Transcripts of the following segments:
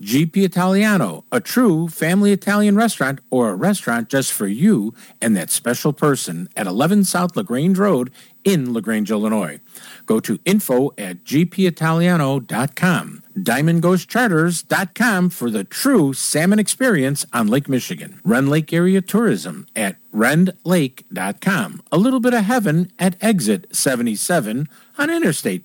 GP Italiano, a true family Italian restaurant or a restaurant just for you and that special person at 11 South LaGrange Road in LaGrange, Illinois. Go to info at gpitaliano.com. DiamondGhostCharters.com for the true salmon experience on Lake Michigan. Rend Lake Area Tourism at rendlake.com. A little bit of heaven at exit 77 on Interstate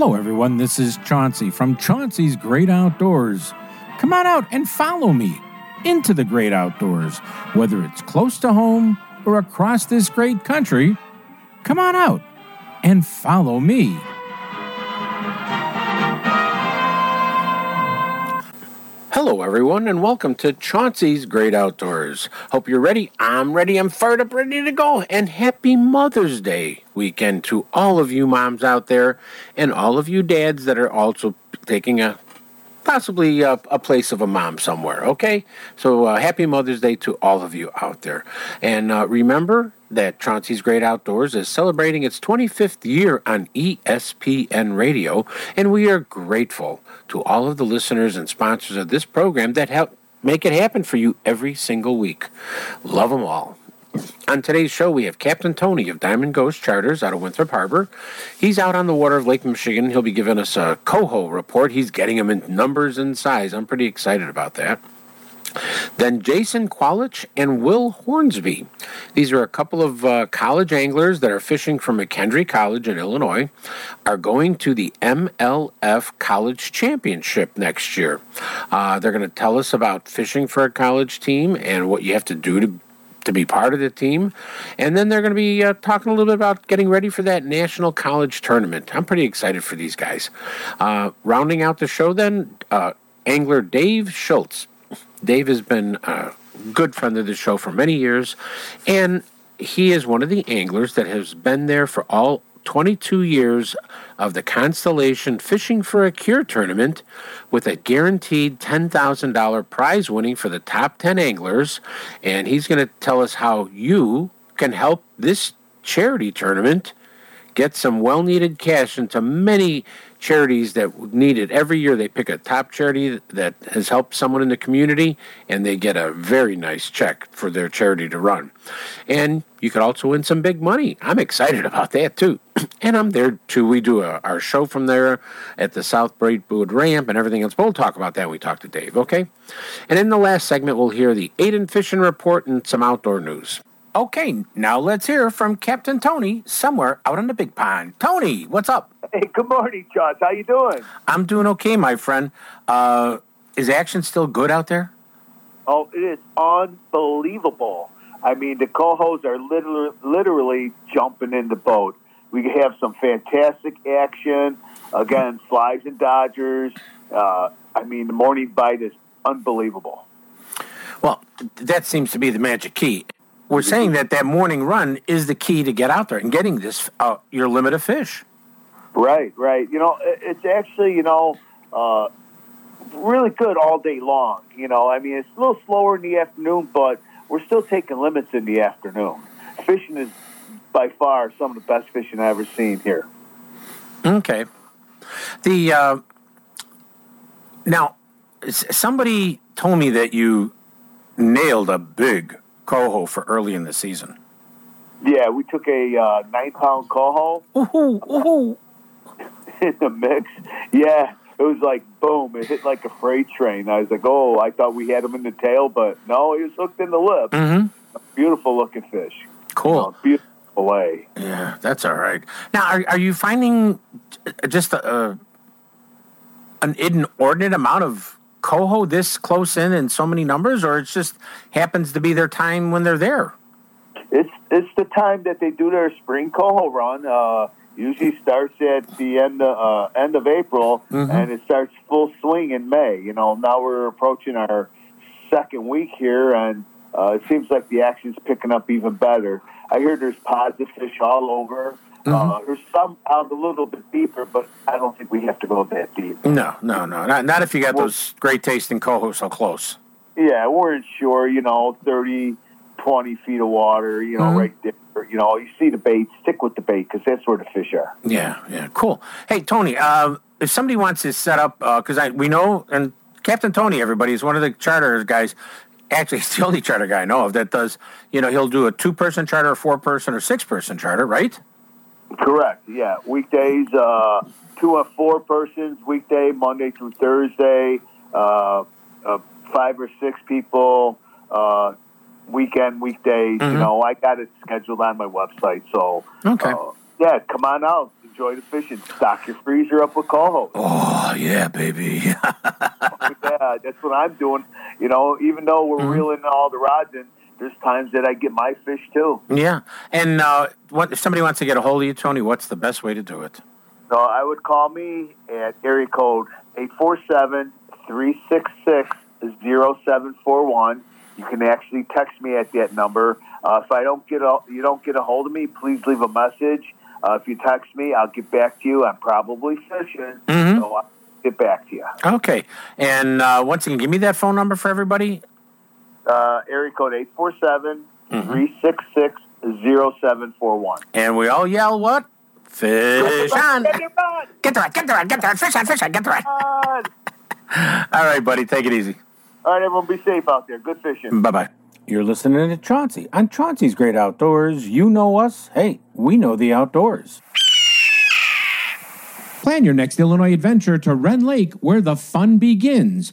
Hello, everyone. This is Chauncey from Chauncey's Great Outdoors. Come on out and follow me into the great outdoors, whether it's close to home or across this great country. Come on out and follow me. Hello, everyone, and welcome to Chauncey's Great Outdoors. Hope you're ready. I'm ready. I'm fired up, ready to go. And happy Mother's Day weekend to all of you moms out there and all of you dads that are also taking a possibly a, a place of a mom somewhere. Okay, so uh, happy Mother's Day to all of you out there, and uh, remember that Chauncey's Great Outdoors is celebrating its 25th year on ESPN Radio, and we are grateful to all of the listeners and sponsors of this program that help make it happen for you every single week. Love them all. On today's show, we have Captain Tony of Diamond Ghost Charters out of Winthrop Harbor. He's out on the water of Lake Michigan. He'll be giving us a coho report. He's getting them in numbers and size. I'm pretty excited about that. Then Jason Qualich and Will Hornsby. These are a couple of uh, college anglers that are fishing from McKendree College in Illinois, are going to the MLF College Championship next year. Uh, they're going to tell us about fishing for a college team and what you have to do to to be part of the team. And then they're going to be uh, talking a little bit about getting ready for that national college tournament. I'm pretty excited for these guys. Uh, rounding out the show, then, uh, angler Dave Schultz. Dave has been a good friend of the show for many years, and he is one of the anglers that has been there for all 22 years of the Constellation Fishing for a Cure tournament with a guaranteed $10,000 prize winning for the top 10 anglers. And he's going to tell us how you can help this charity tournament get some well needed cash into many charities that need it. Every year they pick a top charity that has helped someone in the community and they get a very nice check for their charity to run. And you could also win some big money. I'm excited about that too. and I'm there too. We do a, our show from there at the South Braidwood Ramp and everything else. But we'll talk about that when we talk to Dave, okay? And in the last segment, we'll hear the Aiden Fishing Report and some outdoor news. Okay, now let's hear from Captain Tony somewhere out on the big pond. Tony, what's up? Hey, good morning, Josh. How you doing? I'm doing okay, my friend. Uh, is action still good out there? Oh, it is unbelievable. I mean, the cohos are literally, literally jumping in the boat. We have some fantastic action. Again, slides and dodgers. Uh, I mean, the morning bite is unbelievable. Well, that seems to be the magic key. We're saying that that morning run is the key to get out there and getting this uh, your limit of fish. Right, right. You know, it's actually, you know, uh, really good all day long. You know, I mean, it's a little slower in the afternoon, but we're still taking limits in the afternoon. Fishing is by far some of the best fishing I've ever seen here. Okay. The uh, now somebody told me that you nailed a big coho for early in the season. Yeah, we took a uh, nine pound coho. Ooh, ooh. in the mix. Yeah, it was like boom, it hit like a freight train. I was like, oh, I thought we had him in the tail, but no, he was hooked in the lip. Mm-hmm. Beautiful looking fish. Cool. You know, beautiful fillet. Yeah, that's all right. Now, are, are you finding just a, a, an inordinate amount of coho this close in in so many numbers, or it just happens to be their time when they're there? It's it's the time that they do their spring coho run. Uh, usually starts at the end of, uh, end of April, Mhm. and it starts full swing in May. You know, now we're approaching our second week here, and uh, it seems like the action's picking up even better. I hear there's positive fish all over. Uh, there's some out a little bit deeper, but I don't think we have to go that deep. No, no, no, not, not if you got those great tasting coho so close. Yeah, we're inshore, you know, 30, 20 feet of water, you know, Mhm. right there. You know, you see the bait, stick with the bait because that's where the fish are. Yeah, yeah, cool. Hey, Tony, uh, if somebody wants to set up, because I we know, and Captain Tony, everybody is one of the charter guys. Actually, he's the only charter guy I know of that does. You know, he'll do a two-person charter, a four-person, or six-person charter, right? Correct. Yeah, weekdays, uh, two or four persons. Weekday, Monday through Thursday. Uh, uh, five or six people. Uh, weekend, weekdays. Mhm. You know, I got it scheduled on my website. So, Okay. uh, yeah, come on out, enjoy the fishing, stock your freezer up with coho. Oh yeah, baby. yeah, that's what I'm doing. You know, even though we're Mhm. reeling all the rods in, there's times that I get my fish too. yeah, and uh, what if somebody wants to get a hold of you, Tony? What's the best way to do it? So I would call me at area code 847-366-0741. You can actually text me at that number. Uh, if I don't get a, you don't get a hold of me, please leave a message. Uh, if you text me, I'll get back to you. I'm probably fishing, Mhm. so I'll get back to you. Okay, and uh, once again, give me that phone number for everybody. Uh, area code 847-366-0741. And we all yell what? Fish on! Get your rod Get the rod! Get the rod! Get the rod! Fish on! Fish on! Get the rod! All right, buddy, take it easy. All right, everyone, be safe out there. Good fishing. Bye bye. You're listening to Chauncey on Chauncey's Great Outdoors. You know us. Hey, we know the outdoors. Plan your next Illinois adventure to Rend Lake, where the fun begins.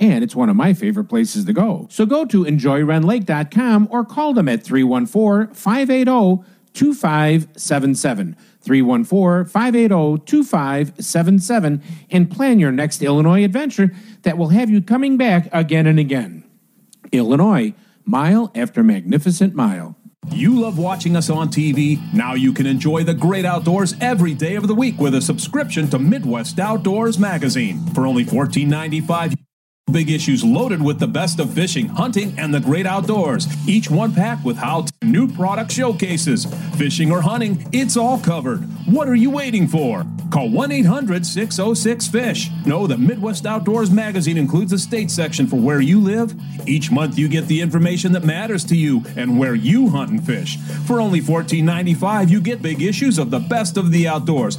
and it's one of my favorite places to go. So go to enjoyrendlake.com or call them at 314 580 2577. 314 580 2577 and plan your next Illinois adventure that will have you coming back again and again. Illinois, mile after magnificent mile. You love watching us on TV? Now you can enjoy the great outdoors every day of the week with a subscription to Midwest Outdoors Magazine. For only $14.95, big issues loaded with the best of fishing, hunting, and the great outdoors. Each one packed with how to new product showcases. Fishing or hunting, it's all covered. What are you waiting for? Call 1 800 606 FISH. Know that Midwest Outdoors Magazine includes a state section for where you live. Each month you get the information that matters to you and where you hunt and fish. For only $14.95, you get big issues of the best of the outdoors.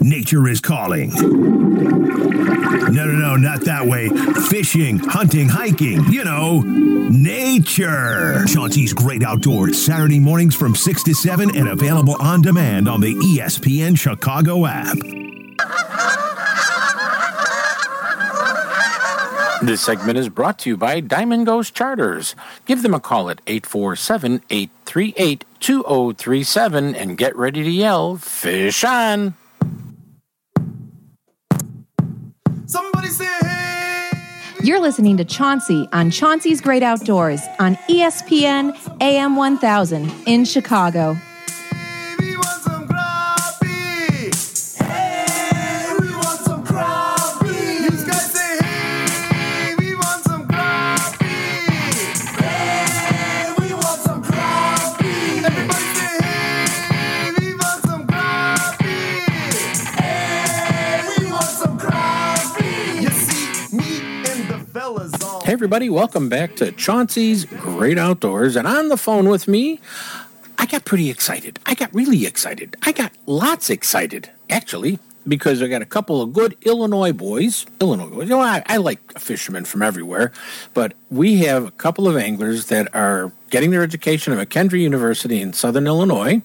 Nature is calling. No, no, no, not that way. Fishing, hunting, hiking, you know, nature. Chauncey's Great Outdoors, Saturday mornings from 6 to 7 and available on demand on the ESPN Chicago app. This segment is brought to you by Diamond Ghost Charters. Give them a call at 847 838 2037 and get ready to yell, Fish on! You're listening to Chauncey on Chauncey's Great Outdoors on ESPN AM 1000 in Chicago. Hey, everybody, welcome back to Chauncey's Great Outdoors. And on the phone with me, I got pretty excited. I got really excited. I got lots excited, actually, because I got a couple of good Illinois boys. Illinois boys. You know, I, I like fishermen from everywhere, but we have a couple of anglers that are getting their education at McKendree University in Southern Illinois,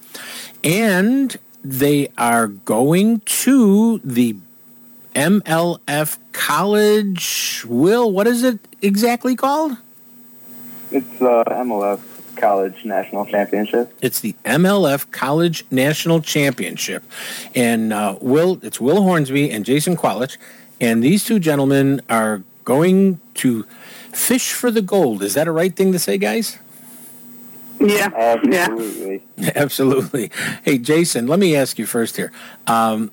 and they are going to the MLF College. Will, what is it exactly called? It's uh, MLF College National Championship. It's the MLF College National Championship, and uh, Will it's Will Hornsby and Jason Qualich, and these two gentlemen are going to fish for the gold. Is that a right thing to say, guys? Yeah. Yeah. Absolutely. Absolutely. Hey, Jason, let me ask you first here. Um,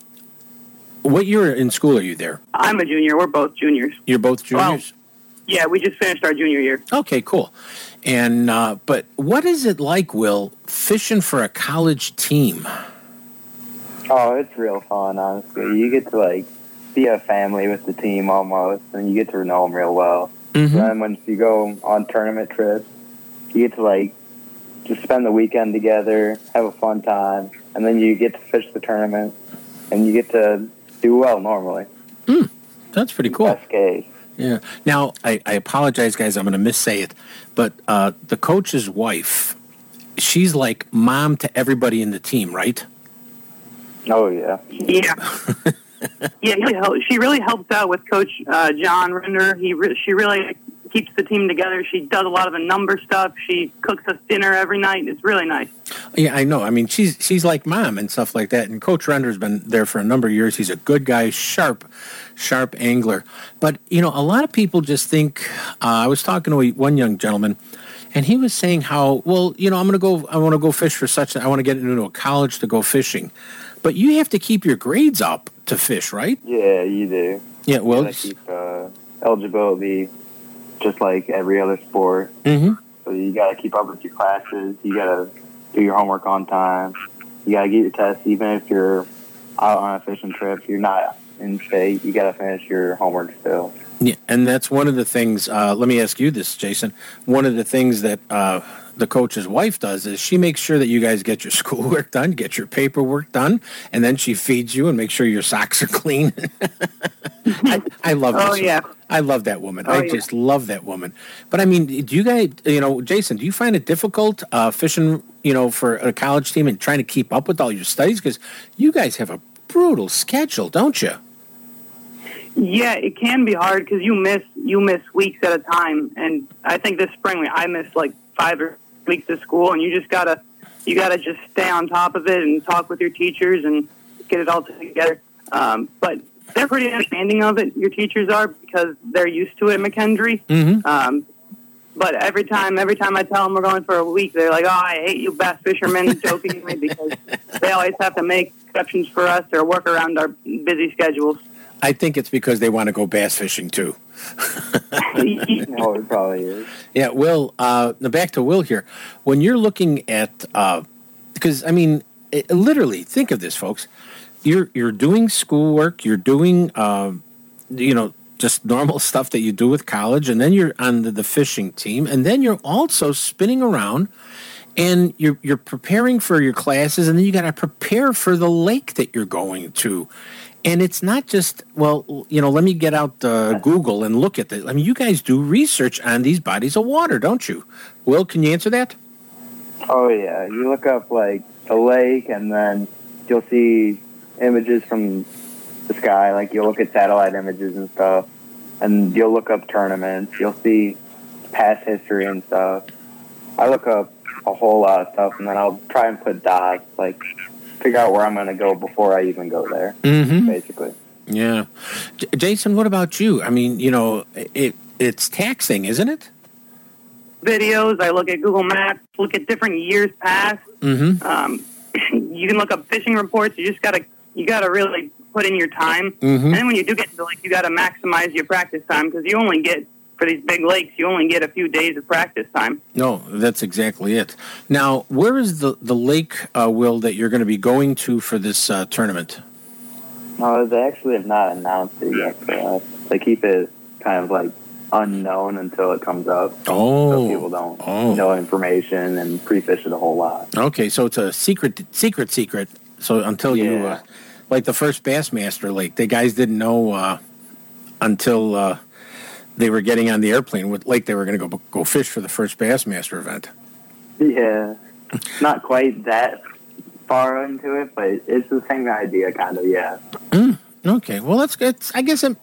what year in school are you there? I'm a junior. We're both juniors. You're both juniors. Yeah, we just finished our junior year. Okay, cool. And uh, but what is it like, Will, fishing for a college team? Oh, it's real fun, honestly. You get to, like, be a family with the team almost, and you get to know them real well. Mhm. Then once you go on tournament trips, you get to, like, just spend the weekend together, have a fun time, and then you get to fish the tournament, and you get to do well normally. That's pretty cool. Best case. Yeah. Now, I, I apologize, guys. I'm going to missay it, but uh, the coach's wife, she's like mom to everybody in the team, right? Oh, yeah. Yeah. yeah, he hel- she really helps out with Coach uh, John Render. He re- she really keeps the team together. She does a lot of the number stuff. She cooks us dinner every night. It's really nice. Yeah, I know. I mean, she's she's like mom and stuff like that. And Coach Render's been there for a number of years. He's a good guy, sharp, sharp angler. But you know, a lot of people just think. Uh, I was talking to one young gentleman, and he was saying how well, you know, I'm going to go. I want to go fish for such. I want to get into a college to go fishing, but you have to keep your grades up to fish, right? Yeah, you do. Yeah. Well, you keep uh, eligibility just like every other sport. hmm So you got to keep up with your classes. You got to do your homework on time. You got to get your tests, even if you're out on a fishing trip. You're not in state. You got to finish your homework still. Yeah, and that's one of the things. Uh, let me ask you this, Jason. One of the things that uh, the coach's wife does is she makes sure that you guys get your schoolwork done, get your paperwork done, and then she feeds you and makes sure your socks are clean. I, I love. Oh, yeah. I love that woman. Oh, I yeah. just love that woman. But I mean, do you guys, you know, Jason, do you find it difficult uh, fishing, you know, for a college team and trying to keep up with all your studies? Because you guys have a brutal schedule, don't you? Yeah, it can be hard because you miss you miss weeks at a time, and I think this spring I missed like five or weeks of school, and you just gotta you gotta just stay on top of it and talk with your teachers and get it all together. Um, but they're pretty understanding of it. Your teachers are because they're used to it, McKendree. Mm-hmm. Um, but every time, every time I tell them we're going for a week, they're like, "Oh, I hate you, bass fishermen," jokingly because they always have to make exceptions for us or work around our busy schedules. I think it's because they want to go bass fishing too. no, it probably is. Yeah, Will. Uh, now back to Will here. When you're looking at, uh, because I mean, it, literally, think of this, folks. You're you're doing schoolwork. You're doing, um, you know, just normal stuff that you do with college, and then you're on the, the fishing team, and then you're also spinning around, and you're you're preparing for your classes, and then you got to prepare for the lake that you're going to. And it's not just well, you know. Let me get out uh, Google and look at this. I mean, you guys do research on these bodies of water, don't you? Will, can you answer that? Oh yeah, you look up like a lake, and then you'll see images from the sky. Like you'll look at satellite images and stuff, and you'll look up tournaments. You'll see past history and stuff. I look up a whole lot of stuff, and then I'll try and put dots, like figure out where I'm going to go before I even go there. Mhm. Basically. Yeah, J- Jason. What about you? I mean, you know, it it's taxing, isn't it? Videos. I look at Google Maps. Look at different years past. Mm-hmm. Um, you can look up fishing reports. You just gotta you gotta really put in your time. Mhm. And then when you do get to the lake, you gotta maximize your practice time because you only get for these big lakes, you only get a few days of practice time. No, that's exactly it. Now, where is the the lake, uh, Will, that you're going to be going to for this uh, tournament? No, they actually have not announced it yet for us. They keep it kind of like unknown until it comes up. Oh. So people don't Oh. know information and pre-fish it a whole lot. Okay, so it's a secret, secret, secret. So until you, uh, like the first Bassmaster Lake, the guys didn't know uh, until uh, they were getting on the airplane what lake they were going to go go fish for the first Bassmaster event. Yeah, not quite that far into it, but it's the same idea, kind of. Yeah, Mm, okay, well that's good. I guess it,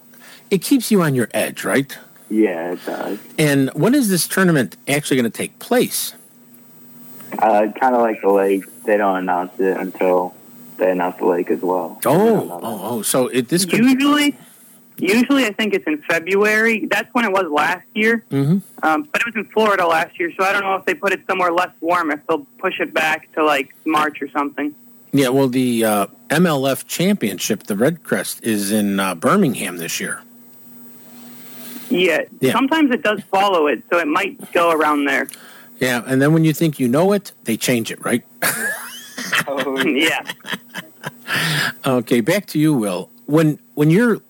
it keeps you on your edge, right? yeah, it does. And when is this tournament actually going to take place? Uh, kind of like the lake, they don't announce it until they announce the lake as well. Oh, oh, oh! So it this could. Usually, usually I think it's in February. That's when it was last year. Mhm. Um, but it was in Florida last year, so I don't know if they put it somewhere less warm. If they'll push it back to like March or something. Yeah, well, the uh, MLF Championship, the REDCREST, is in uh, Birmingham this year. Yeah, Yeah. sometimes it does follow it, so it might go around there. Yeah, and then when you think you know it, they change it, right? Oh, yeah. Okay, back to you, Will. When when you're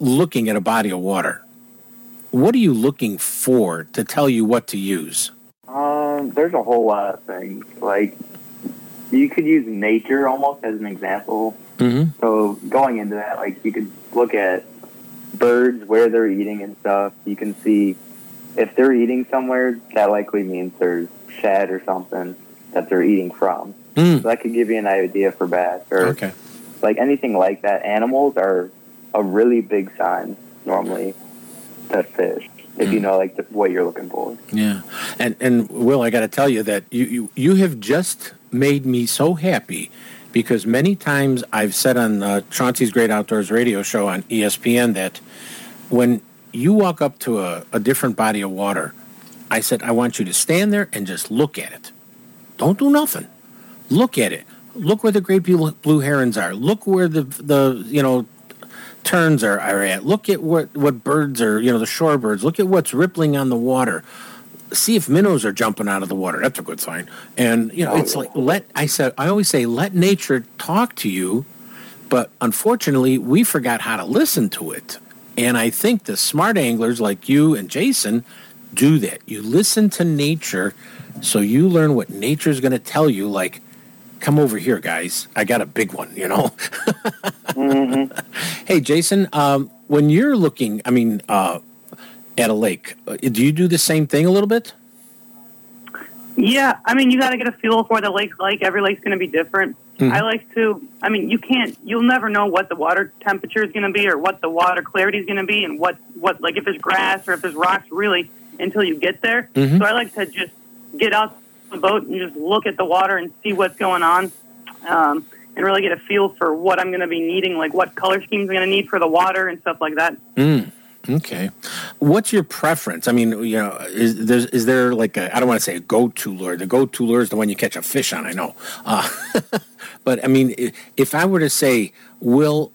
looking at a body of water, what are you looking for to tell you what to use? Um, there's a whole lot of things. Like you could use nature almost as an example. Mm-hmm. So going into that, like you could look at birds where they're eating and stuff. You can see if they're eating somewhere, that likely means there's shad or something that they're eating from. Mm. So that could give you an idea for bass or Okay. like anything like that. Animals are a really big sign normally to fish if you know like the, what you're looking for. Yeah, and and Will, I got to tell you that you, you you have just made me so happy because many times I've said on uh, Chauncey's Great Outdoors radio show on ESPN that when you walk up to a, a different body of water, I said I want you to stand there and just look at it. Don't do nothing. Look at it. Look where the great blue, blue herons are. Look where the the you know terns are, are at. Look at what what birds are. You know the shorebirds. Look at what's rippling on the water. See if minnows are jumping out of the water. That's a good sign. And you know it's like let I said I always say let nature talk to you, but unfortunately we forgot how to listen to it. And I think the smart anglers like you and Jason do that. You listen to nature so you learn what nature's going to tell you like come over here guys. I got a big one, you know. Hey Jason, um, when you're looking, I mean uh, at a lake, uh, do you do the same thing a little bit? Yeah, I mean, you got to get a feel for the lake's like. Every lake's going to be different. Mhm. I like to. I mean, you can't. You'll never know what the water temperature is going to be, or what the water clarity is going to be, and what what like if there's grass or if there's rocks, really, until you get there. Mhm. So I like to just get out the boat and just look at the water and see what's going on, um, and really get a feel for what I'm going to be needing, like what color schemes I'm going to need for the water and stuff like that. Mm. Okay. What's your preference? I mean, you know, is there is there like a I don't want to say a go-to lure. The go-to lure is the one you catch a fish on. I know, uh, but I mean, if I were to say, Will,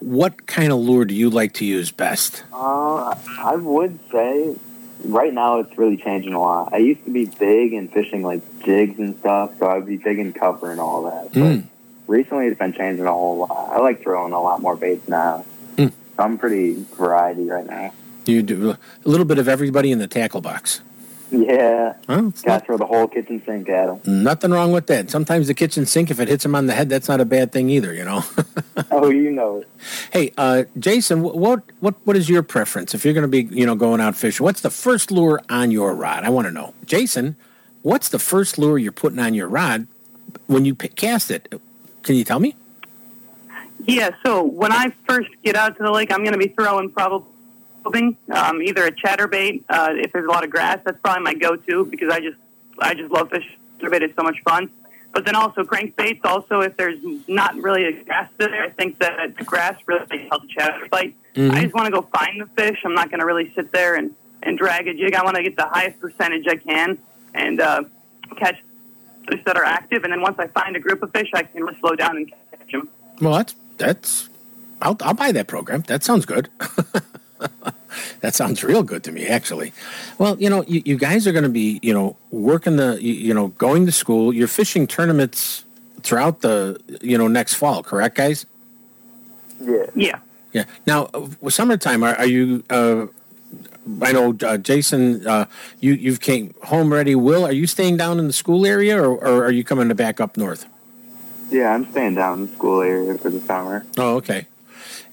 what kind of lure do you like to use best? Uh, I would say right now it's really changing a lot. I used to be big in fishing like jigs and stuff, so I'd be big in cover and all that. But Mm. recently it's been changing a whole lot. I like throwing a lot more baits now. Mm. So I'm pretty variety right now. You do a little bit of everybody in the tackle box. Yeah. Huh? It's Gotta throw the whole kitchen sink at him. Nothing wrong with that. Sometimes the kitchen sink, if it hits him on the head, that's not a bad thing either. You know. oh, you know it. Hey, uh, Jason, what what what is your preference if you're going to be you know going out fishing? What's the first lure on your rod? I want to know, Jason. What's the first lure you're putting on your rod when you p- cast it? Can you tell me? Yeah, so when I first get out to the lake, I'm going to be throwing probably um, either a chatterbait. Uh, if there's a lot of grass, that's probably my go-to because I just I just love fishing chatterbait. It's so much fun. But then also crankbaits. Also, if there's not really a grass there, I think that the grass really helps the chatterbait. Mhm. I just want to go find the fish. I'm not going to really sit there and, and drag a jig. I want to get the highest percentage I can and uh, catch fish that are active. And then once I find a group of fish, I can really slow down and catch them. Well, that's that's. I'll I'll buy that program. That sounds good. that sounds real good to me, actually. Well, you know, you, you guys are going to be, you know, working the, you, you know, going to school. You're fishing tournaments throughout the, you know, next fall, correct, guys? Yeah. Yeah. Yeah. Now, uh, with summertime, are, are you? Uh, I know, uh, Jason. Uh, you you've came home ready. Will, are you staying down in the school area, or, or are you coming to back up north? Yeah, I'm staying down in the school area for the summer. Oh, okay.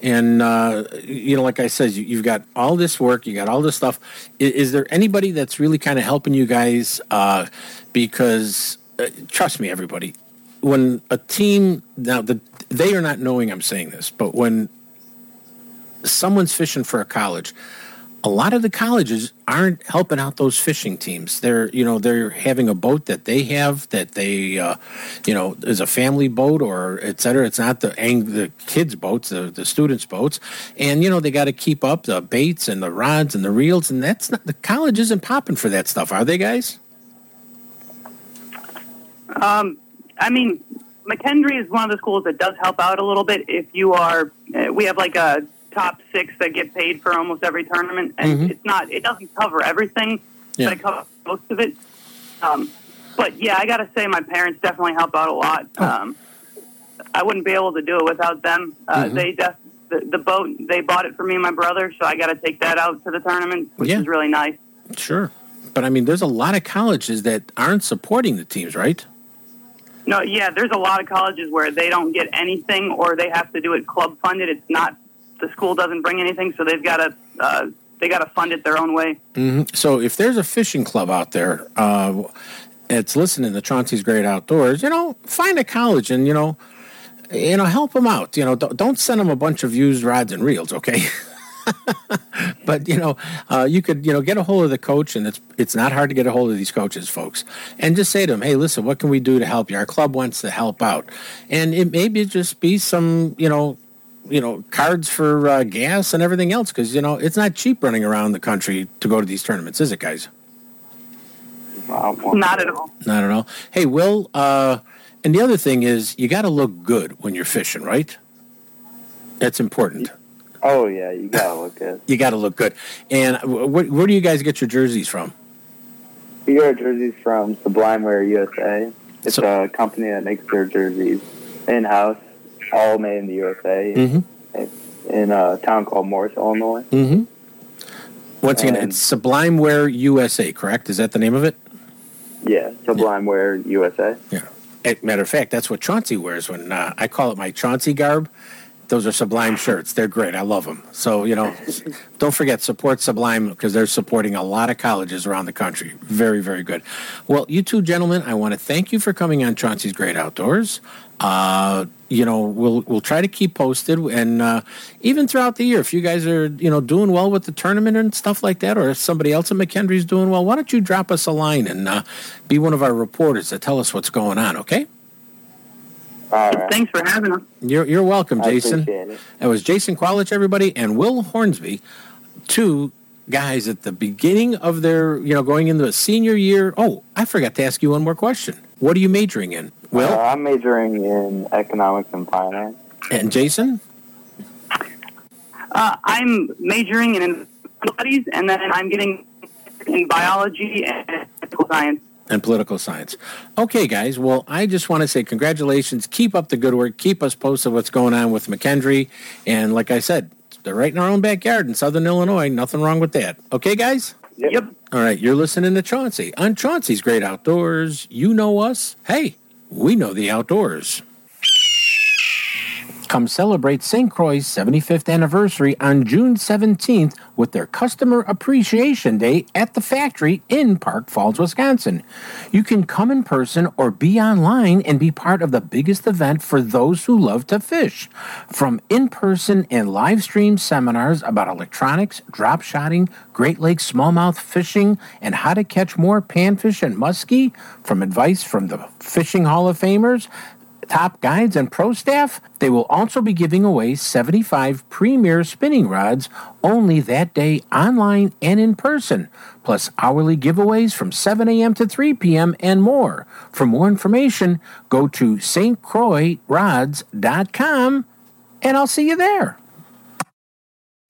And uh, you know, like I said, you, you've got all this work, you got all this stuff. Is, is there anybody that's really kind of helping you guys? Uh, because uh, trust me, everybody, when a team now the they are not knowing I'm saying this, but when someone's fishing for a college, a lot of the colleges aren't helping out those fishing teams. They're, you know, they're having a boat that they have that they, uh, you know, is a family boat or et cetera. It's not the the kids' boats, the, the students' boats, and you know they got to keep up the baits and the rods and the reels, and that's not the college isn't popping for that stuff, are they, guys? Um, I mean, McKendree is one of the schools that does help out a little bit. If you are, uh, we have like a top six that get paid for almost every tournament, and Mhm. it's not, it doesn't cover everything, Yeah. but it covers most of it. Um, but yeah, I got to say, my parents definitely help out a lot. Oh. Um, I wouldn't be able to do it without them. Uh, Mhm. They def- the, the boat they bought it for me and my brother, so I got to take that out to the tournament, which Yeah. is really nice. Sure, but I mean, there's a lot of colleges that aren't supporting the teams, right? No, yeah, there's a lot of colleges where they don't get anything or they have to do it club funded. It's not the school doesn't bring anything, so they've got to uh, they got to fund it their own way. hmm So if there's a fishing club out there, uh, it's listening to Chauncey's Great Outdoors. You know, find a college and you know, you know, help them out. You know, don't, don't send them a bunch of used rods and reels, okay? but you know, uh, you could you know get a hold of the coach, and it's it's not hard to get a hold of these coaches, folks, and just say to them, "Hey, listen, what can we do to help you? Our club wants to help out, and it maybe just be some you know." You know, cards for uh, gas and everything else because you know it's not cheap running around the country to go to these tournaments, is it, guys? Not at all. Not at all. Hey, Will, uh, and the other thing is you got to look good when you're fishing, right? That's important. Oh yeah, you gotta look good. You got to look good. And wh- where, do you guys get your jerseys from? We get our jerseys from Sublime Wear USA. It's a company that makes their jerseys in house, all made in the USA, Mm-hmm. in a town called Morris, Illinois. Mm-hmm. Once again, And- it's Sublime Wear USA, correct? Is that the name of it? Yeah, Sublime Wear USA. Yeah. As matter of fact, that's what Chauncey wears when uh, I call it my Chauncey garb. Those are Sublime shirts. They're great. I love them. So, you know, don't forget, support Sublime because they're supporting a lot of colleges around the country. Very, very good. Well, you two gentlemen, I want to thank you for coming on Chauncey's Great Outdoors. Uh, you know, we'll we'll try to keep posted, and uh, even throughout the year, if you guys are you know doing well with the tournament and stuff like that, or if somebody else at McKendree's doing well, why don't you drop us a line and uh, be one of our reporters to tell us what's going on? Okay. All right. Thanks for having us. You're you're welcome, Jason. appreciate it. It was Jason Qualich, everybody, and Will Hornsby, two guys at the beginning of their, you know, going into a senior year. Oh, I forgot to ask you one more question. What are you majoring in? Will Uh, I'm majoring in economics and finance. and Jason? Uh, I'm majoring in studies, and then I'm getting in biology and political science. and political science. Okay, guys. Well, I just want to say congratulations. Keep up the good work. Keep us posted what's going on with McKendree. And like I said, they're right in our own backyard in Southern Illinois. Nothing wrong with that. Okay, guys? Yep. All right, you're listening to Chauncey. On Chauncey's Great Outdoors, you know us. Hey, we know the outdoors. Come celebrate St. Croix's 75th anniversary on June 17th with their Customer Appreciation Day at the factory in Park Falls, Wisconsin. You can come in person or be online and be part of the biggest event for those who love to fish. From in person and live stream seminars about electronics, drop shotting, Great Lakes smallmouth fishing, and how to catch more panfish and muskie, from advice from the Fishing Hall of Famers, top guides and pro staff, they will also be giving away 75 premier spinning rods only that day online and in person, plus hourly giveaways from 7 a.m. to 3 p.m. and more. For more information, go to stcroixrods.com and I'll see you there.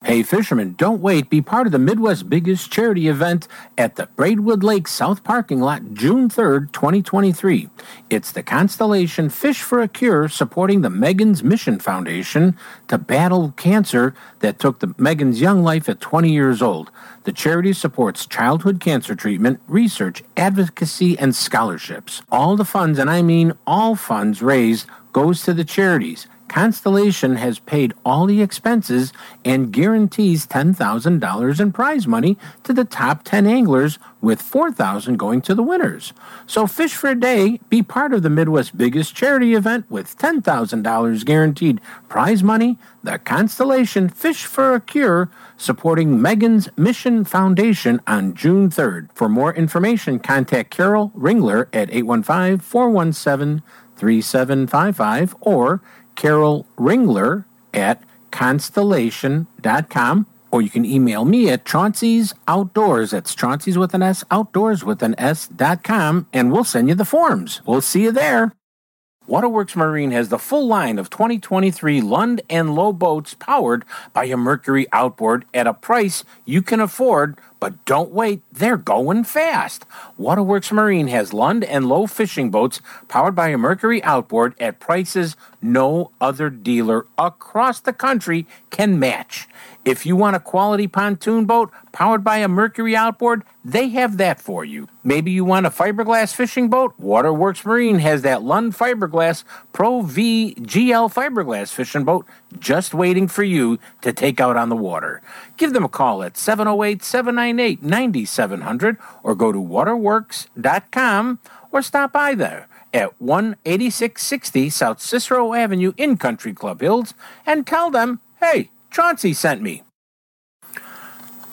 Hey, fishermen, don't wait. Be part of the Midwest's biggest charity event at the Braidwood Lake South Parking Lot June 3rd, 2023. It's the Constellation Fish for a Cure supporting the Megan's Mission Foundation to battle cancer that took the Megan's young life at 20 years old. The charity supports childhood cancer treatment, research, advocacy, and scholarships. All the funds, and I mean all funds raised, goes to the charities. Constellation has paid all the expenses and guarantees $10,000 in prize money to the top 10 anglers with 4,000 going to the winners. So fish for a day, be part of the Midwest's biggest charity event with $10,000 guaranteed prize money, the Constellation Fish for a Cure supporting Megan's Mission Foundation on June 3rd. For more information, contact Carol Ringler at 815 417 3755 or Carol Ringler at constellation.com or you can email me at Chauncey's Outdoors. That's Chauncey's with an S, outdoors with an S dot com, and we'll send you the forms. We'll see you there. Waterworks Marine has the full line of 2023 Lund and Lowe boats powered by a Mercury outboard at a price you can afford, but don't wait, they're going fast. Waterworks Marine has Lund and Lowe fishing boats powered by a Mercury outboard at prices no other dealer across the country can match. If you want a quality pontoon boat powered by a Mercury outboard, they have that for you. Maybe you want a fiberglass fishing boat? Waterworks Marine has that Lund Fiberglass Pro V GL fiberglass fishing boat just waiting for you to take out on the water. Give them a call at 708 798 9700 or go to waterworks.com or stop by there at 18660 South Cicero Avenue in Country Club Hills and tell them, hey, Chauncey sent me.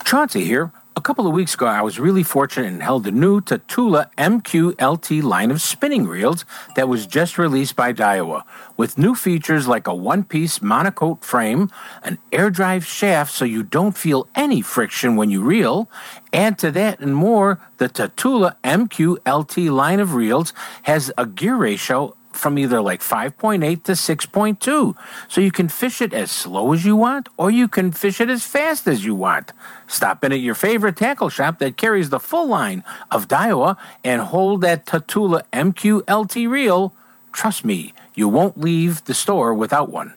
Chauncey here. A couple of weeks ago, I was really fortunate and held the new Tatula MQLT line of spinning reels that was just released by Daiwa, with new features like a one-piece monocoque frame, an air drive shaft so you don't feel any friction when you reel. Add to that and more, the Tatula MQLT line of reels has a gear ratio from either like 5.8 to 6.2. So you can fish it as slow as you want, or you can fish it as fast as you want. Stop in at your favorite tackle shop that carries the full line of Daiwa and hold that Tatula MQLT reel. Trust me, you won't leave the store without one.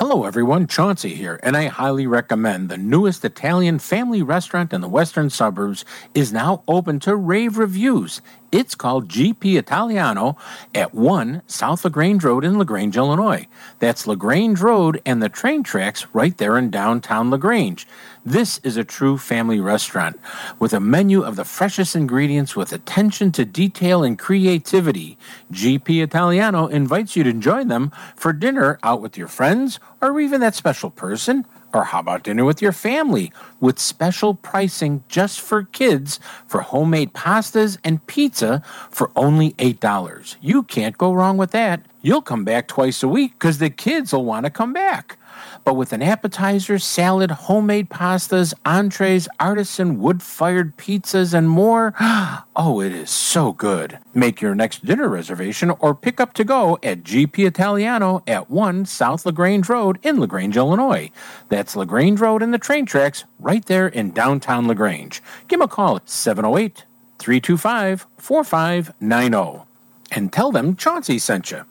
Hello, everyone. Chauncey here, and I highly recommend the newest Italian family restaurant in the western suburbs is now open to rave reviews. It's called GP Italiano at 1 South LaGrange Road in LaGrange, Illinois. That's LaGrange Road and the train tracks right there in downtown LaGrange. This is a true family restaurant with a menu of the freshest ingredients with attention to detail and creativity. GP Italiano invites you to join them for dinner out with your friends or even that special person. Or how about dinner with your family with special pricing just for kids for homemade pastas and pizza for only $8? You can't go wrong with that. You'll come back twice a week because the kids will want to come back but with an appetizer, salad, homemade pastas, entrees, artisan wood fired pizzas, and more. Oh, it is so good. Make your next dinner reservation or pick up to go at GP Italiano at 1 South LaGrange Road in LaGrange, Illinois. That's LaGrange Road and the train tracks right there in downtown LaGrange. Give them a call at 708 325 4590 and tell them Chauncey sent you.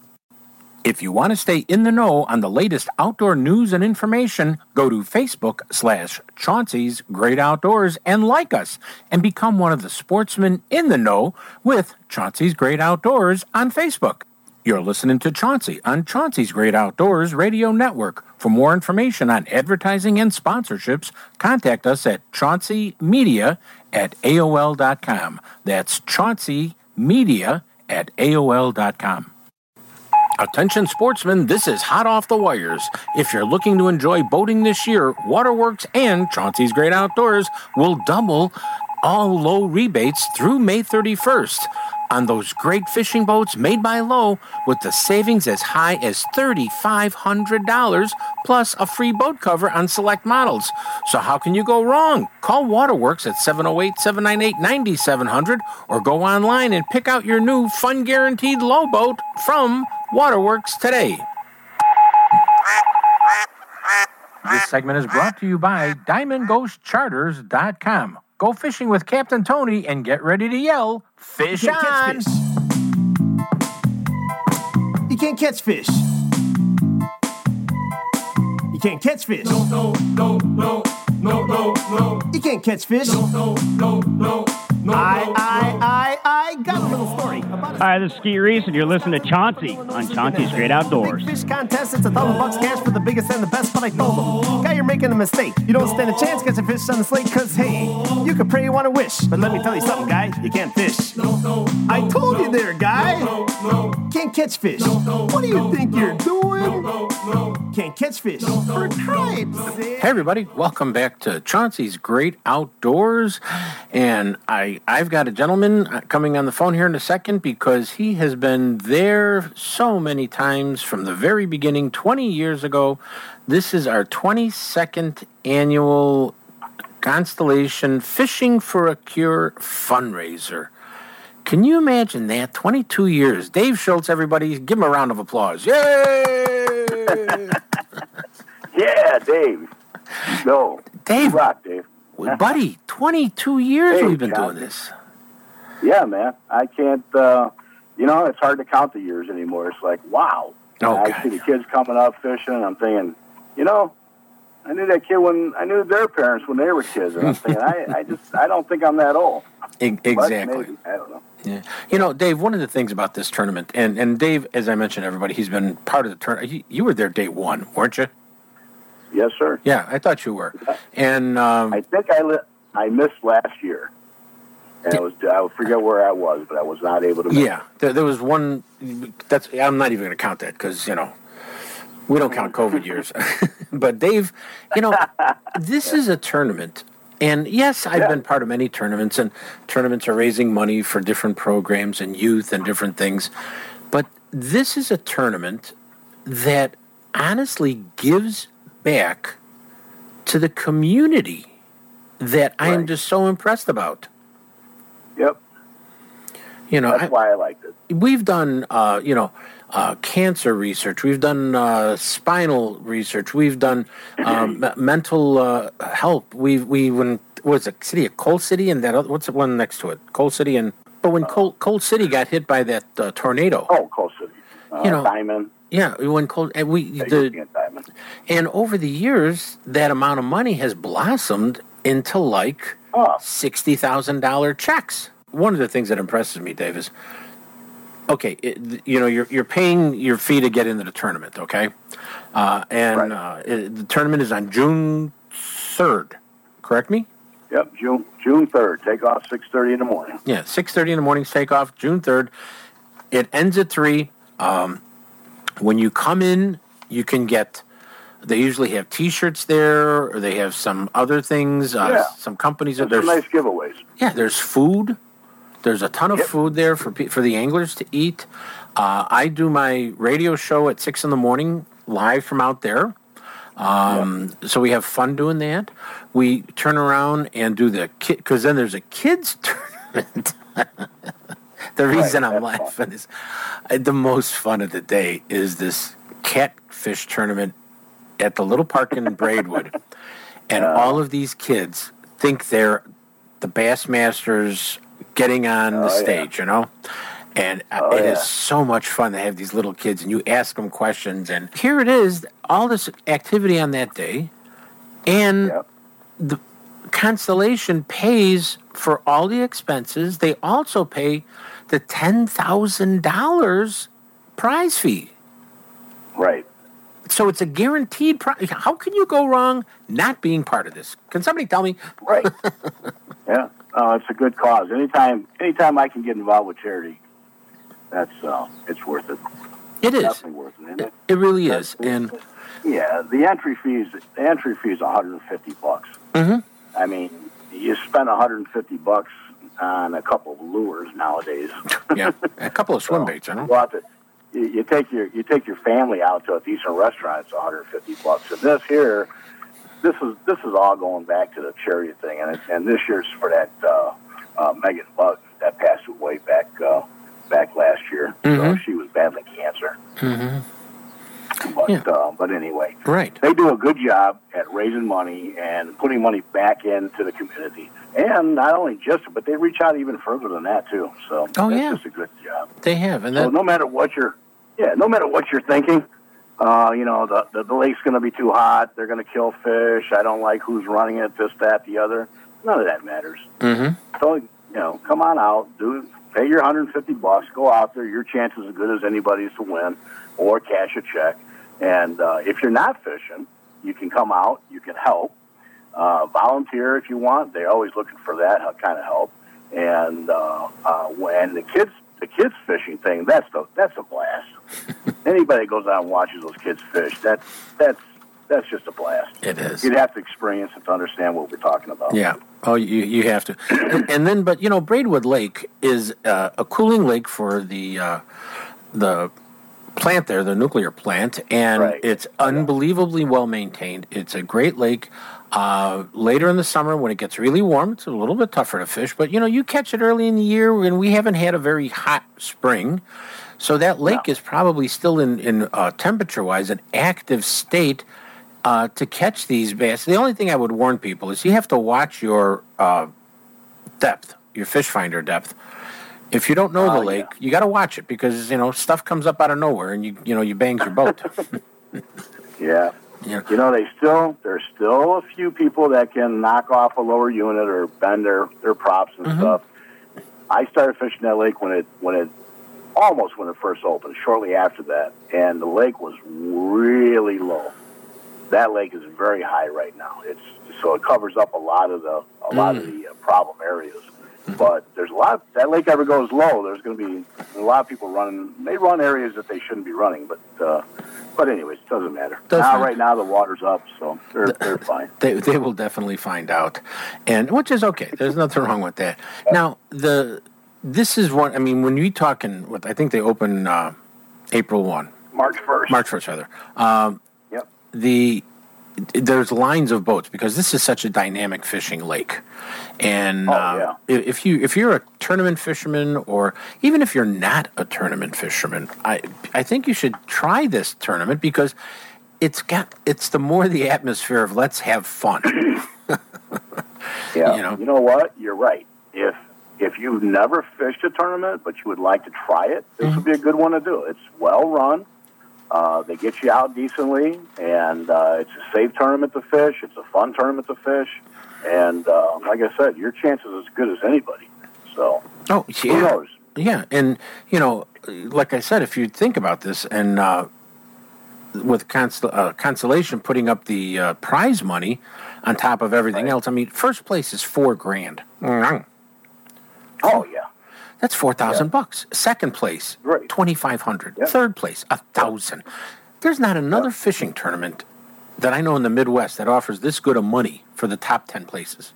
If you want to stay in the know on the latest outdoor news and information, go to Facebook slash Chauncey's Great Outdoors and like us and become one of the sportsmen in the know with Chauncey's Great Outdoors on Facebook. You're listening to Chauncey on Chauncey's Great Outdoors Radio Network. For more information on advertising and sponsorships, contact us at chaunceymedia at AOL.com. That's Chauncey Media at AOL.com. Attention sportsmen, this is hot off the wires. If you're looking to enjoy boating this year, Waterworks and Chauncey's Great Outdoors will double all Lowe rebates through May 31st on those great fishing boats made by Lowe with the savings as high as $3,500 plus a free boat cover on select models. So how can you go wrong? Call Waterworks at 708-798-9700 or go online and pick out your new fun guaranteed Lowe boat from Waterworks today. This segment is brought to you by DiamondGhostCharters.com. Go fishing with Captain Tony and get ready to yell, Fish You can't on! catch fish. You can't catch fish. You can't catch fish. No, no, no, no, no, no, no. You can't catch fish. No, no, no, no, no. I, I, I, I got a little story about a Hi, this is Ski Reese, and you're listening to Chauncey on Chauncey's Great Outdoors. Big fish contest. It's a thousand bucks cash for the biggest and the best, but I told them, guy, you're making a mistake. You don't stand a chance catching fish on the slate, cause hey, you can pray you want to wish, but let me tell you something, guy, you can't fish. I told you there, guy. Can't catch fish. What do you think you're doing? Can't catch fish. For cripes. Hey everybody, welcome back to Chauncey's Great Outdoors. And I I've got a gentleman uh, coming on the phone here in a second because he has been there so many times from the very beginning 20 years ago. This is our 22nd annual Constellation Fishing for a Cure fundraiser. Can you imagine that? 22 years. Dave Schultz, everybody, give him a round of applause. Yay! Yeah, Dave. No. Dave. Rock, Dave. Buddy, 22 years Hey, we've been John. doing this. Yeah, man. I can't, uh, you know, it's hard to count the years anymore. It's like, wow. Oh, I God. see the kids coming up fishing, and I'm thinking, you know, I knew that kid when I knew their parents when they were kids, and I'm thinking, I, I just, I don't think I'm that old. Exactly. maybe. I don't know. Yeah. You know, Dave, one of the things about this tournament, and, and Dave, as I mentioned, everybody, he's been part of the tournament. You, you were there day one, weren't you? Yes, sir. Yeah, I thought you were. And um, I think I li- I missed last year. And I was I forget where I was, but I was not able to. Yeah, there, there was one. That's I'm not even going to count that because you know we don't count COVID years. but Dave, you know, this is a tournament. And yes, I've been part of many tournaments, and tournaments are raising money for different programs and youth and different things. But this is a tournament that honestly gives back to the community that I am just so impressed about. Yep. You know, That's I- why I liked it. we've done uh, you know uh, cancer research. We've done uh, spinal research. We've done um, me- mental uh, help. We we when was it city of coal city and that other, what's the one next to it? Coal city and but when coal, coal city got hit by that uh, tornado. Oh coal city. Uh, you know Diamond. yeah when coal and we the, Diamond. and over the years that amount of money has blossomed into like Oh. sixty thousand dollar checks. One of the things that impresses me, Dave, is okay. It, you know, you're you're paying your fee to get into the tournament, okay? Uh, and uh, it, the tournament is on June third. Correct me? Yep, June June third. Takeoff six thirty in the morning. Yeah, six thirty in the morning. Takeoff June third. It ends at three. Um, when you come in, you can get. They usually have T-shirts there, or they have some other things. Uh, Yeah. Some companies there's some nice giveaways. yeah, there's food. There's a ton of food there for for the anglers to eat. Uh, I do my radio show at six in the morning live from out there. Um, So we have fun doing that. We turn around and do the kid because then there's a kids tournament. the reason I'm laughing is uh, the most fun of the day is this catfish tournament at the little park in Braidwood, and all of these kids think they're the Bassmasters getting on the Oh, yeah. stage, you know. And uh, Oh, it is yeah. so much fun to have these little kids, and you ask them questions, and here it is, all this activity on that day, and the Constellation pays for all the expenses. They also pay the ten thousand dollars prize fee. Right. So it's a guaranteed prize. How can you go wrong not being part of this? Can somebody tell me? Right. Yeah, uh, it's a good cause. Anytime, anytime I can get involved with charity, that's uh, it's worth it. It is. Definitely worth it. Isn't it? It really is. And Yeah, the entry fees. The entry fee is 150 bucks. Mhm. I mean, you spend 150 bucks on a couple of lures nowadays. yeah, a couple of swim baits, you know. Out to, you, you take your you take your family out to a decent restaurant. It's 150 bucks. And this here, this is this is all going back to the charity thing, and and this year's for that uh, uh, Megan Buck that passed away back uh, back last year. So Mhm. she was battling cancer. Mm-hmm. But uh, but anyway, Right. they do a good job at raising money and putting money back into the community. And not only just, but they reach out even further than that too. So Oh, that's yeah. just a good job. They have, and So that no matter what you're, yeah, no matter what you're thinking, uh, you know, the, the, the lake's going to be too hot. They're going to kill fish. I don't like who's running it, this, that, the other. None of that matters. Mm-hmm. So, you know, come on out, do pay your 150 bucks, go out there. Your chance is as good as anybody's to win or cash a check. And uh, if you're not fishing, you can come out, you can help. Uh, volunteer if you want. They're always looking for that uh, kind of help. And uh, uh, when the kids, the kids fishing thing, that's the that's a blast. Anybody that goes out and watches those kids fish, that's that's that's just a blast. It is. You'd have to experience it to understand what we're talking about. Yeah. Oh, you you have to, and, and then but you know Braidwood Lake is uh, a cooling lake for the uh, the plant there, the nuclear plant, and it's unbelievably well maintained. It's a great lake. Uh, later in the summer, when it gets really warm, it's a little bit tougher to fish. But you know, you catch it early in the year, and we haven't had a very hot spring, so that lake is probably still in in uh, temperature wise an active state uh, to catch these bass. The only thing I would warn people is you have to watch your uh, depth, your fish finder depth. If you don't know the lake, you got to watch it because you know stuff comes up out of nowhere, and you you know you bangs your boat. Yeah. You know, they still there's still a few people that can knock off a lower unit or bend their, their props and stuff. I started fishing that lake when it when it almost when it first opened, shortly after that, and the lake was really low. That lake is very high right now. It's so it covers up a lot of the a lot of the uh, problem areas. But there's a lot. That lake ever goes low. There's going to be a lot of people running. They run areas that they shouldn't be running, but uh, but anyways, it doesn't matter. Doesn't now, right now, the water's up, so they're they're fine. they they will definitely find out, and which is okay. There's nothing wrong with that. Now the this is one. I mean, when we talking, with I think they open uh, April one, March first. March first rather. Um, Yep. The there's lines of boats because this is such a dynamic fishing lake, and Oh, uh, if if you if you're a tournament fisherman or even if you're not a tournament fisherman, I I think you should try this tournament because it's got it's the more the atmosphere of let's have fun. Yeah. You know? what? You're right. If if you've never fished a tournament but you would like to try it, this would be a good one to do. It's well run. Uh, they get you out decently, and uh, it's a safe tournament to fish. It's a fun tournament to fish, and uh, like I said, your chances as good as anybody. So Oh, Who yeah. knows? Yeah, and you know, like I said, if you think about this, and uh, with consol- uh, consolation putting up the uh, prize money on top of everything else, I mean, first place is four grand. Mm. Oh yeah, That's four thousand bucks. Second place, twenty five hundred. Third place, a thousand. There's not another fishing tournament that I know in the Midwest that offers this good of money for the top ten places.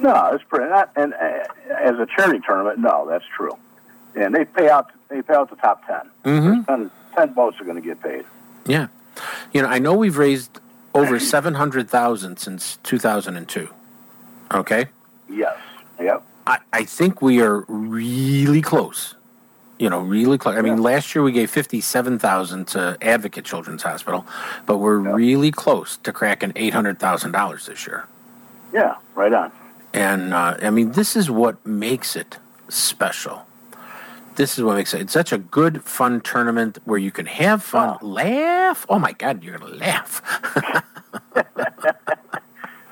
No, it's pretty. Not, and uh, as a charity tournament, no, that's true. And they pay out. They pay out the top 10 Mm-hmm. Ten, ten boats are going to get paid. Yeah, you know, I know we've raised over seven hundred thousand since two thousand and two. Okay. Yes. Yep. I, I think we are really close. You know, really close. I mean, last year we gave fifty-seven thousand to Advocate Children's Hospital, but we're really close to cracking eight hundred thousand dollars this year. Yeah. Right on. And uh, I mean, this is what makes it special. This is what makes it. It's such a good, fun tournament where you can have fun, laugh. Oh my God, you're gonna laugh.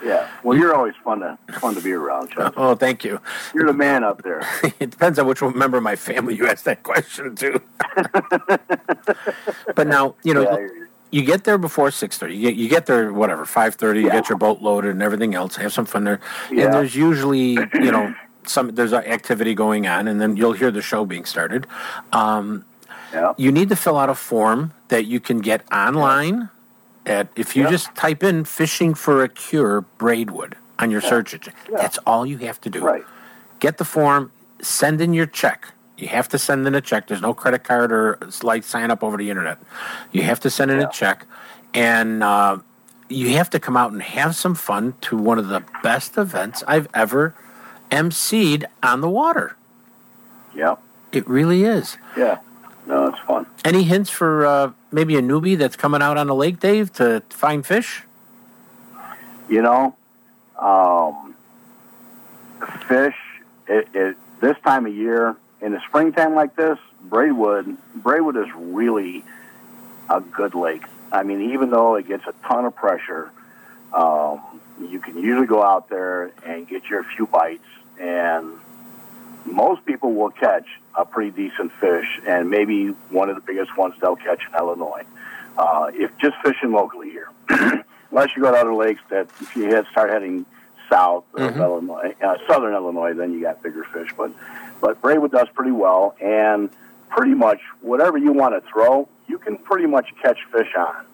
Yeah. Well, you're always fun to fun to be around, Chuck. oh, thank you. You're the man up there. it depends on which member of my family you ask that question to. but now, you know, Yeah, you. get there before six thirty. You get you get there whatever five thirty. You get your boat loaded and everything else. Have some fun there. Yeah. And there's usually you know some there's activity going on, and then you'll hear the show being started. Um, yeah. You need to fill out a form that you can get online. At if you Yeah. just type in "fishing for a cure" Braidwood on your Yeah. search engine, Yeah. that's all you have to do. Right. Get the form, send in your check. You have to send in a check. There's no credit card or like sign up over the internet. You have to send in a check, and uh, you have to come out and have some fun to one of the best events I've ever emceed on the water. Yeah. It really is. Yeah. No, it's fun. Any hints for uh, maybe a newbie that's coming out on the lake, Dave, to find fish? You know, um, fish. It, it this time of year in the springtime like this, Braidwood. Braidwood is really a good lake. I mean, even though it gets a ton of pressure, um, you can usually go out there and get your few bites, and most people will catch a pretty decent fish, and maybe one of the biggest ones they'll catch in Illinois. Uh, if just fishing locally here, unless you go to other lakes that if you head, start heading south of Illinois, uh, southern Illinois, then you got bigger fish. But but Braidwood does pretty well, and pretty much whatever you want to throw, you can pretty much catch fish on.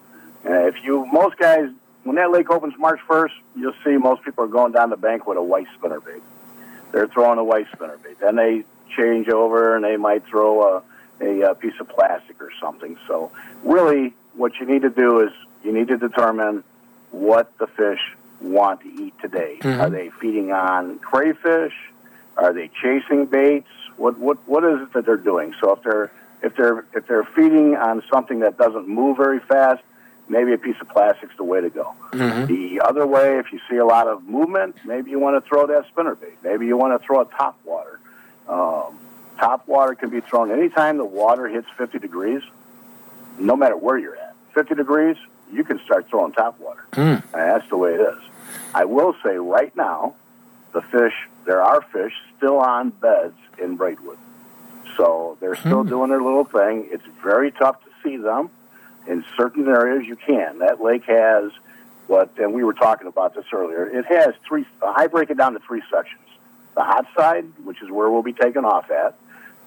Uh, if you most guys, when that lake opens March first, you'll see most people are going down the bank with a white spinnerbait. They're throwing a white spinnerbait. Then they change over and they might throw a, a, uh piece of plastic or something. So really, what you need to do is you need to determine what the fish want to eat today. Mhm. Are they feeding on crayfish? Are they chasing baits? What what what is it that they're doing? So if they're if they're if they're feeding on something that doesn't move very fast, maybe a piece of plastic's the way to go. Mm-hmm. The other way, if you see a lot of movement, maybe you want to throw that spinnerbait. Maybe you want to throw a top water. Um, top water can be thrown anytime the water hits 50 degrees, no matter where you're at. 50 degrees, you can start throwing top water. Mm. And that's the way it is. I will say right now, the fish, there are fish still on beds in Braidwood. So they're still mm. doing their little thing. It's very tough to see them. In certain areas, you can. That lake has what, and we were talking about this earlier, it has three, uh, I break it down to three sections. The hot side, which is where we'll be taking off at.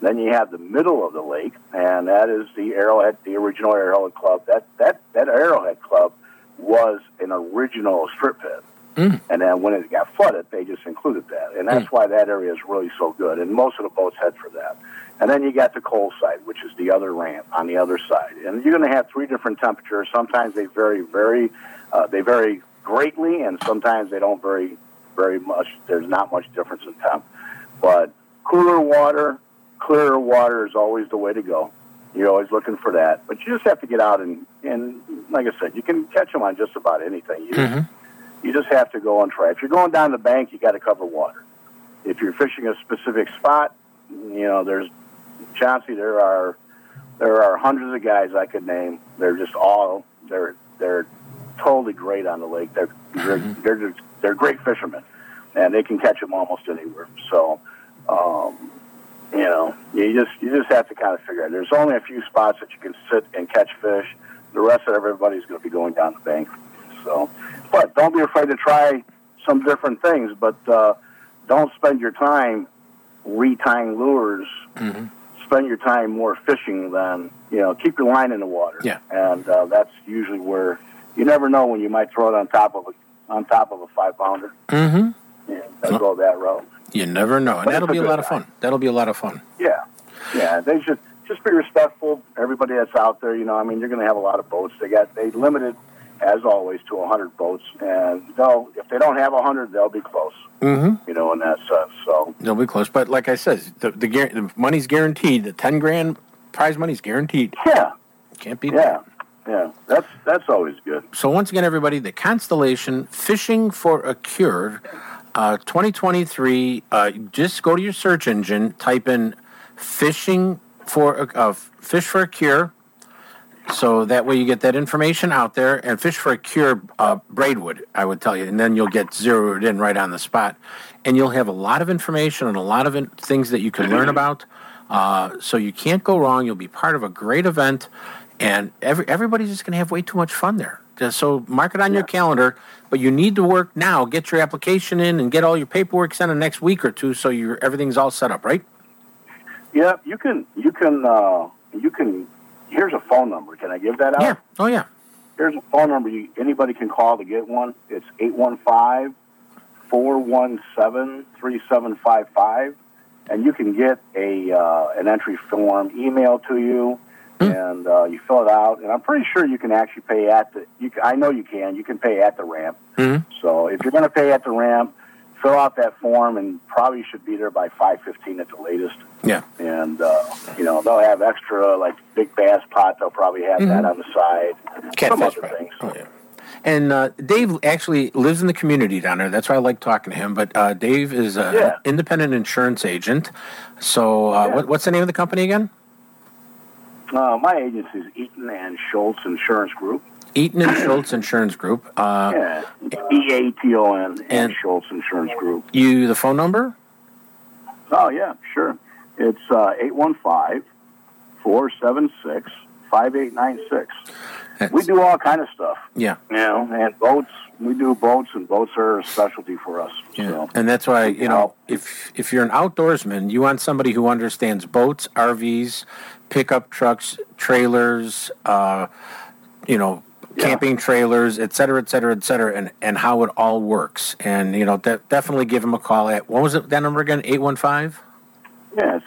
Then you have the middle of the lake, and that is the Arrowhead, the original Arrowhead Club. That that that Arrowhead Club was an original strip pit, mm. and then when it got flooded, they just included that, and that's mm. why that area is really so good. And most of the boats head for that. And then you got the cold side, which is the other ramp on the other side, and you're going to have three different temperatures. Sometimes they vary very, uh, they vary greatly, and sometimes they don't vary very much. There's not much difference in temp, but cooler water, clearer water is always the way to go. You're always looking for that, but you just have to get out and and like I said, you can catch them on just about anything. You just, you just have to go and try. If you're going down the bank, you got to cover water. If you're fishing a specific spot, you know there's Chauncey. There are there are hundreds of guys I could name. They're just all they're they're totally great on the lake. They're they're they're, just, they're great fishermen, and they can catch them almost anywhere. So Um, you know, you just you just have to kind of figure out. There's only a few spots that you can sit and catch fish. The rest of everybody's going to be going down the bank. So, but don't be afraid to try some different things. But uh, don't spend your time retying lures. Spend your time more fishing than you know. Keep your line in the water. Yeah. and uh, that's usually where you never know when you might throw it on top of a on top of a five pounder. Mm-hmm. Yeah, I go that route. You never know, and But that'll be a lot of fun. That'll be a lot of fun. Yeah, yeah. They should just be respectful. Everybody that's out there, you know, I mean, you're going to have a lot of boats. They got they limited, as always, to 100 boats, and they'll if they don't have 100, they'll be close. Mm-hmm. You know, in that sense. So They'll be close, but like I said, the the, the money's guaranteed. The ten grand prize money's guaranteed. Yeah, can't beat yeah, yeah. That's that's always good. So once again, everybody, the Constellation Fishing for a Cure, uh, 2023. Uh, just go to your search engine, type in "fishing for a, uh, fish for a cure." So that way you get that information out there, and fish for a cure, uh, Braidwood, I would tell you, and then you'll get zeroed in right on the spot, and you'll have a lot of information and a lot of in- things that you can learn about. Uh, so you can't go wrong. You'll be part of a great event, and every everybody's just going to have way too much fun there. So mark it on your calendar, but you need to work now. Get your application in and get all your paperwork sent in the next week or two, so your everything's all set up, right? Yeah, you can you can uh, you can. Here's a phone number. Can I give that out? Yeah. Oh yeah. Here's a phone number you, anybody can call to get one. It's 815 417 3755. And you can get a uh, an entry form emailed to you, and uh, you fill it out. And I'm pretty sure you can actually pay at the. You, I know you can. You can pay at the ramp. Mm-hmm. So if you're going to pay at the ramp, fill out that form, and probably should be there by 5:15 at the latest. Yeah. And uh, you know they'll have extra like big bass pot. They'll probably have that Mhm. on the side. Some Catfish other pot. things. Oh, yeah. And uh, Dave actually lives in the community down there. That's why I like talking to him. But uh, Dave is an Yeah. independent insurance agent. So, uh, what, what's the name of the company again? Uh, my agency is Eaton and Schultz Insurance Group. Eaton and Schultz Insurance Group. Uh, Yeah, E A T O N And- and Schultz Insurance Group. You the phone number? Oh yeah, sure. It's uh, 815-476-5896. We do all kind of stuff. Yeah. You know, and boats. We do boats, and boats are a specialty for us. Yeah. So. And that's why you know if if you're an outdoorsman, you want somebody who understands boats, RVs, pickup trucks, trailers, uh, you know, camping trailers, et cetera, et cetera, et cetera, and and how it all works. And you know, de- definitely give them a call at what was it that number again? Eight one five. Yeah, it's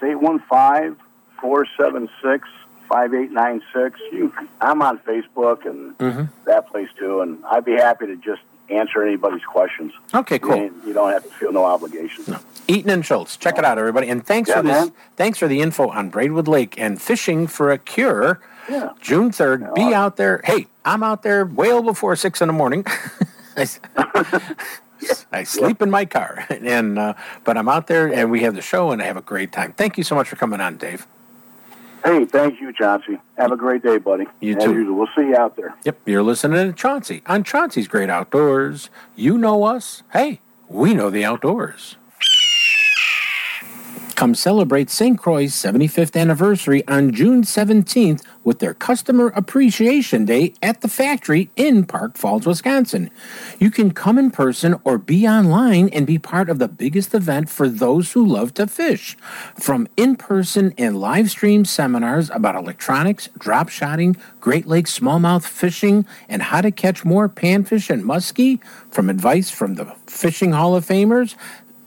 815-476-5896. You, I'm on Facebook and Mm-hmm. that place too, and I'd be happy to just answer anybody's questions. Okay, cool. You, you don't have to feel no obligation. No. Eaton and Schultz. Check it out, everybody. And thanks Yeah, for this. man. Thanks for the info on Braidwood Lake and fishing for a cure. Yeah. June third. Be out there. Hey, I'm out there well before six in the morning. I sleep in my car, and uh, but I'm out there, and we have the show, and I have a great time. Thank you so much for coming on, Dave. Hey, thank you, Chauncey. Have a great day, buddy. You As too. usual. We'll see you out there. Yep, you're listening to Chauncey on Chauncey's Great Outdoors. You know us. Hey, we know the outdoors. Come celebrate St. Croix's 75th anniversary on June 17th with their Customer Appreciation Day at the factory in Park Falls, Wisconsin. You can come in person or be online and be part of the biggest event for those who love to fish. From in person and live stream seminars about electronics, drop shotting, Great Lakes smallmouth fishing, and how to catch more panfish and muskie, from advice from the Fishing Hall of Famers,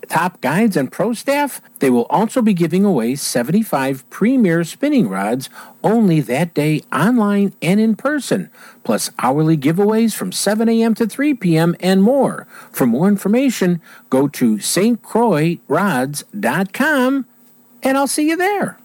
top guides and pro staff, they will also be giving away 75 premier spinning rods only that day online and in person, plus hourly giveaways from 7 a.m. to 3 p.m. and more. For more information, go to stcroixrods.com and I'll see you there.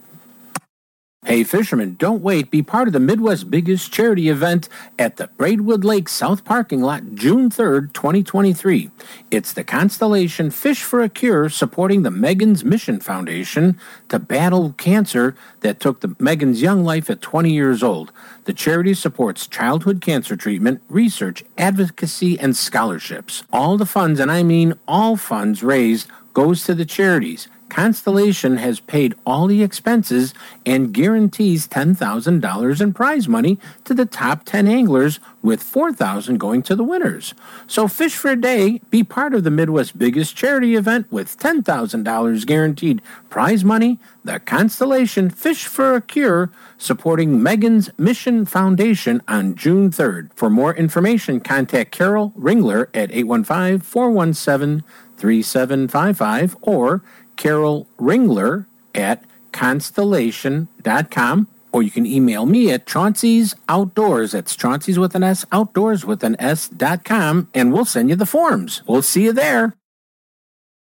Hey, fishermen, don't wait. Be part of the Midwest's biggest charity event at the Braidwood Lake South Parking Lot June 3rd, 2023. It's the Constellation Fish for a Cure supporting the Megan's Mission Foundation to battle cancer that took the Megan's young life at 20 years old. The charity supports childhood cancer treatment, research, advocacy, and scholarships. All the funds, and I mean all funds raised, goes to the charities. Constellation has paid all the expenses and guarantees $10,000 in prize money to the top 10 anglers, with 4000 going to the winners. So fish for a day, be part of the Midwest's biggest charity event with $10,000 guaranteed prize money, the Constellation Fish for a Cure, supporting Megan's Mission Foundation on June 3rd. For more information, contact Carol Ringler at 815 417 3755 or Carol Ringler at constellation.com or you can email me at Chauncey's Outdoors. That's Chauncey's with an S, outdoors with an S dot com, and we'll send you the forms. We'll see you there.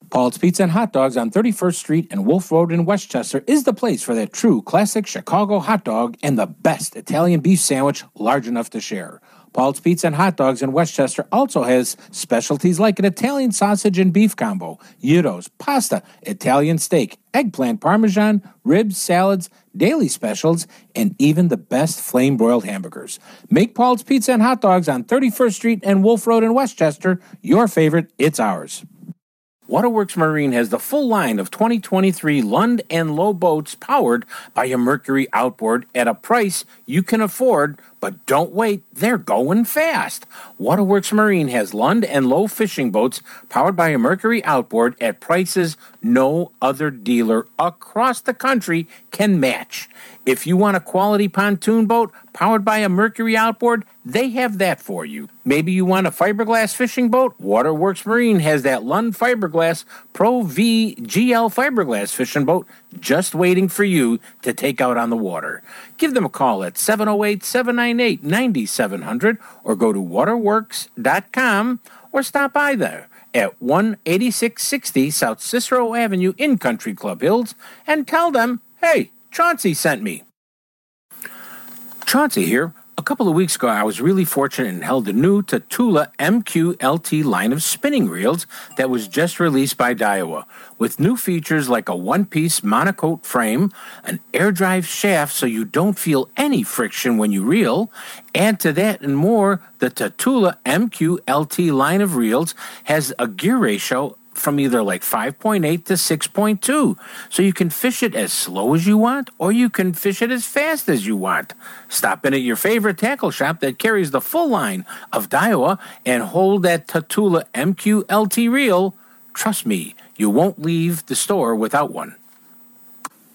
Paul's Pizza and Hot Dogs on 31st Street and Wolf Road in Westchester is the place for that true classic Chicago hot dog and the best Italian beef sandwich large enough to share. Paul's Pizza and Hot Dogs in Westchester also has specialties like an Italian sausage and beef combo, gyros, pasta, Italian steak, eggplant parmesan, ribs, salads, daily specials, and even the best flame broiled hamburgers. Make Paul's Pizza and Hot Dogs on 31st Street and Wolf Road in Westchester your favorite. It's ours. Waterworks Marine has the full line of 2023 Lund and Lowe boats powered by a Mercury outboard at a price you can afford, but don't wait, they're going fast. Waterworks Marine has Lund and Lowe fishing boats powered by a Mercury outboard at prices no other dealer across the country can match. If you want a quality pontoon boat powered by a Mercury outboard, they have that for you. Maybe you want a fiberglass fishing boat? Waterworks Marine has that Lund Fiberglass Pro V GL fiberglass fishing boat just waiting for you to take out on the water. Give them a call at 708 798 9700 or go to waterworks.com or stop by there at 18660 South Cicero Avenue in Country Club Hills and tell them, hey, Chauncey sent me. Chauncey here. A couple of weeks ago, I was really fortunate and held the new Tatula MQLT line of spinning reels that was just released by Daiwa, with new features like a one-piece monocoque frame, an air drive shaft so you don't feel any friction when you reel. Add to that and more, the Tatula MQLT line of reels has a gear ratio from either like 5.8 to 6.2. So you can fish it as slow as you want, or you can fish it as fast as you want. Stop in at your favorite tackle shop that carries the full line of Daiwa and hold that Tatula MQLT reel. Trust me, you won't leave the store without one.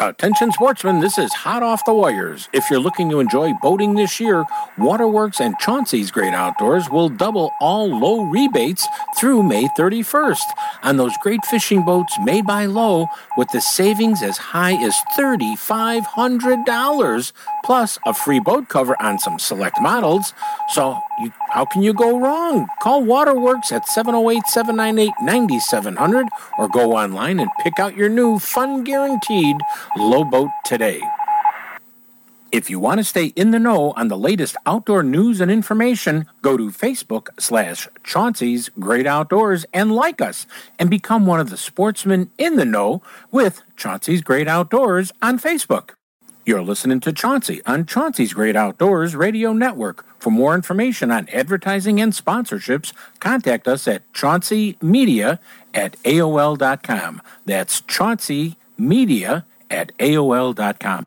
Attention sportsmen, this is hot off the wires. If you're looking to enjoy boating this year, Waterworks and Chauncey's Great Outdoors will double all Lowe rebates through May 31st on those great fishing boats made by Lowe with the savings as high as $3,500 plus a free boat cover on some select models. So, you, how can you go wrong? Call Waterworks at 708 798 9700 or go online and pick out your new fun guaranteed Lowe boat today. If you want to stay in the know on the latest outdoor news and information, go to Facebook slash Chauncey's Great Outdoors and like us and become one of the sportsmen in the know with Chauncey's Great Outdoors on Facebook. You're listening to Chauncey on Chauncey's Great Outdoors Radio Network. For more information on advertising and sponsorships, contact us at chaunceymedia at AOL.com. That's Chauncey Media at AOL.com.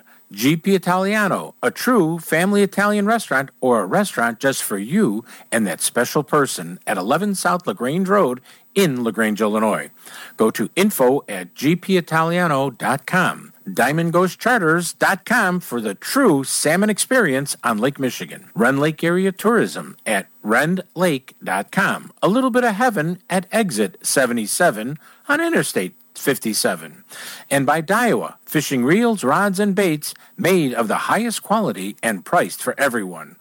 GP Italiano, a true family Italian restaurant or a restaurant just for you and that special person at 11 South LaGrange Road in LaGrange, Illinois. Go to info at gpitaliano.com. DiamondGhostCharters.com for the true salmon experience on Lake Michigan. Rend Lake Area Tourism at rendlake.com. A little bit of heaven at exit 77 on Interstate 57. And by Daiwa, fishing reels, rods, and baits made of the highest quality and priced for everyone.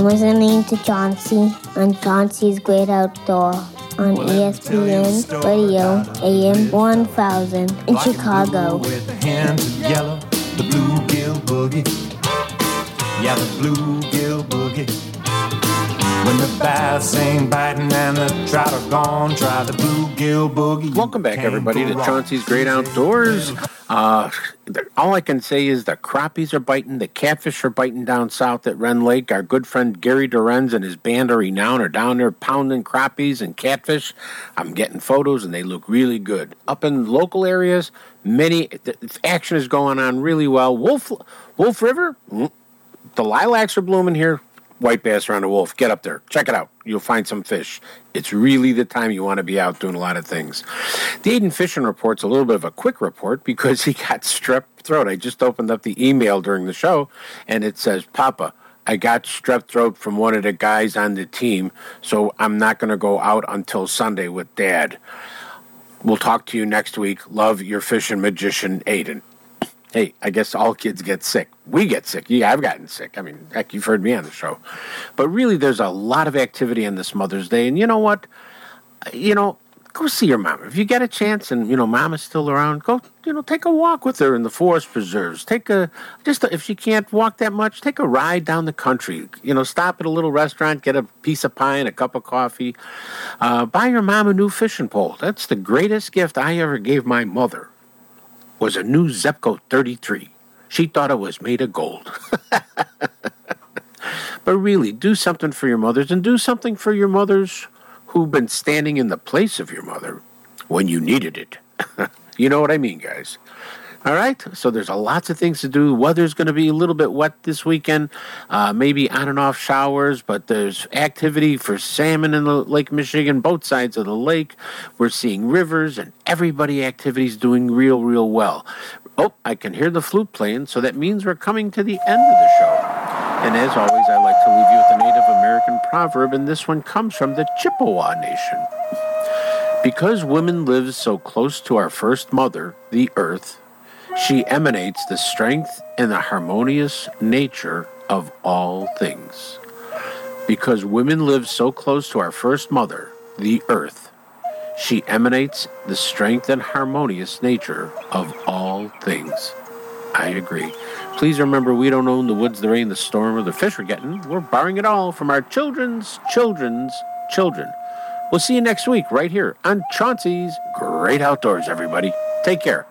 I'm listening to Chauncey on John Chauncey's Great Outdoor on E ESPN Radio AM 1000 in Chicago. With the hands of yellow, the bluegill boogie. Yeah, the bluegill boogie. When the bass ain't biting and the trout are gone, try the bluegill boogie. Welcome back, everybody, to Chauncey's Great Outdoors. Uh, all I can say is the crappies are biting, the catfish are biting down south at Rend Lake. Our good friend Gary Dorenz and his band are renowned are down there pounding crappies and catfish. I'm getting photos and they look really good. Up in local areas, many the action is going on really well. Wolf Wolf River, mm, the lilacs are blooming here. White bass around the wolf. Get up there. Check it out. You'll find some fish. It's really the time you want to be out doing a lot of things. The Aiden Fishing Report's a little bit of a quick report because he got strep throat. I just opened up the email during the show and it says, Papa, I got strep throat from one of the guys on the team, so I'm not going to go out until Sunday with Dad. We'll talk to you next week. Love your fishing magician, Aiden. Hey, I guess all kids get sick. We get sick. Yeah, I've gotten sick. I mean, heck, you've heard me on the show. But really, there's a lot of activity on this Mother's Day. And you know what? You know, go see your mom. If you get a chance and, you know, mom is still around, go, you know, take a walk with her in the forest preserves. Take a, just a, if she can't walk that much, take a ride down the country. You know, stop at a little restaurant, get a piece of pie and a cup of coffee. Uh, buy your mom a new fishing pole. That's the greatest gift I ever gave my mother was a new Zebco 33. She thought it was made of gold. but really, do something for your mothers and do something for your mothers who've been standing in the place of your mother when you needed it. you know what I mean, guys. All right, so there's a lots of things to do. Weather's going to be a little bit wet this weekend, uh, maybe on and off showers, but there's activity for salmon in the Lake Michigan, both sides of the lake. We're seeing rivers and everybody activities doing real, real well. Oh, I can hear the flute playing, so that means we're coming to the end of the show. And as always, I like to leave you with a Native American proverb, and this one comes from the Chippewa Nation. Because women live so close to our first mother, the earth, she emanates the strength and the harmonious nature of all things. Because women live so close to our first mother, the earth, she emanates the strength and harmonious nature of all things. I agree. Please remember, we don't own the woods, the rain, the storm, or the fish we're getting. We're borrowing it all from our children's children's children. We'll see you next week right here on Chauncey's Great Outdoors, everybody. Take care.